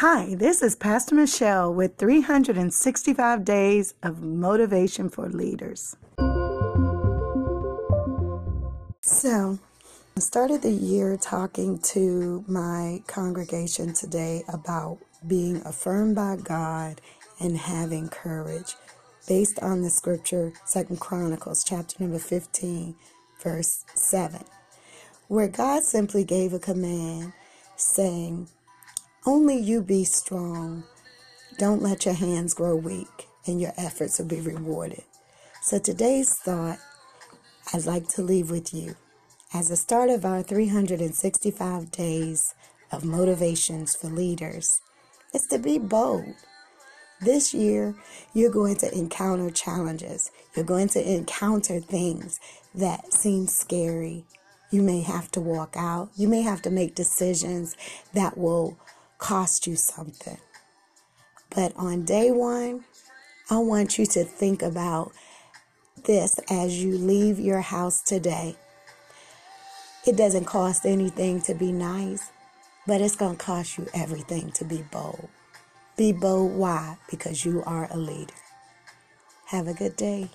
Hi, this is Pastor Michelle with 365 Days of Motivation for Leaders. So, I started the year talking to my congregation today about being affirmed by God and having courage based on the scripture Second Chronicles chapter number 15 verse 7 where God simply gave a command saying only you be strong. Don't let your hands grow weak, and your efforts will be rewarded. So today's thought I'd like to leave with you as the start of our 365 days of motivations for leaders is to be bold. This year, you're going to encounter challenges. You're going to encounter things that seem scary. You may have to walk out. You may have to make decisions that will cost you something. But on day one, I want you to think about this as you leave your house today. It doesn't cost anything to be nice, but it's going to cost you everything to be bold. Be bold. Why? Because you are a leader. Have a good day.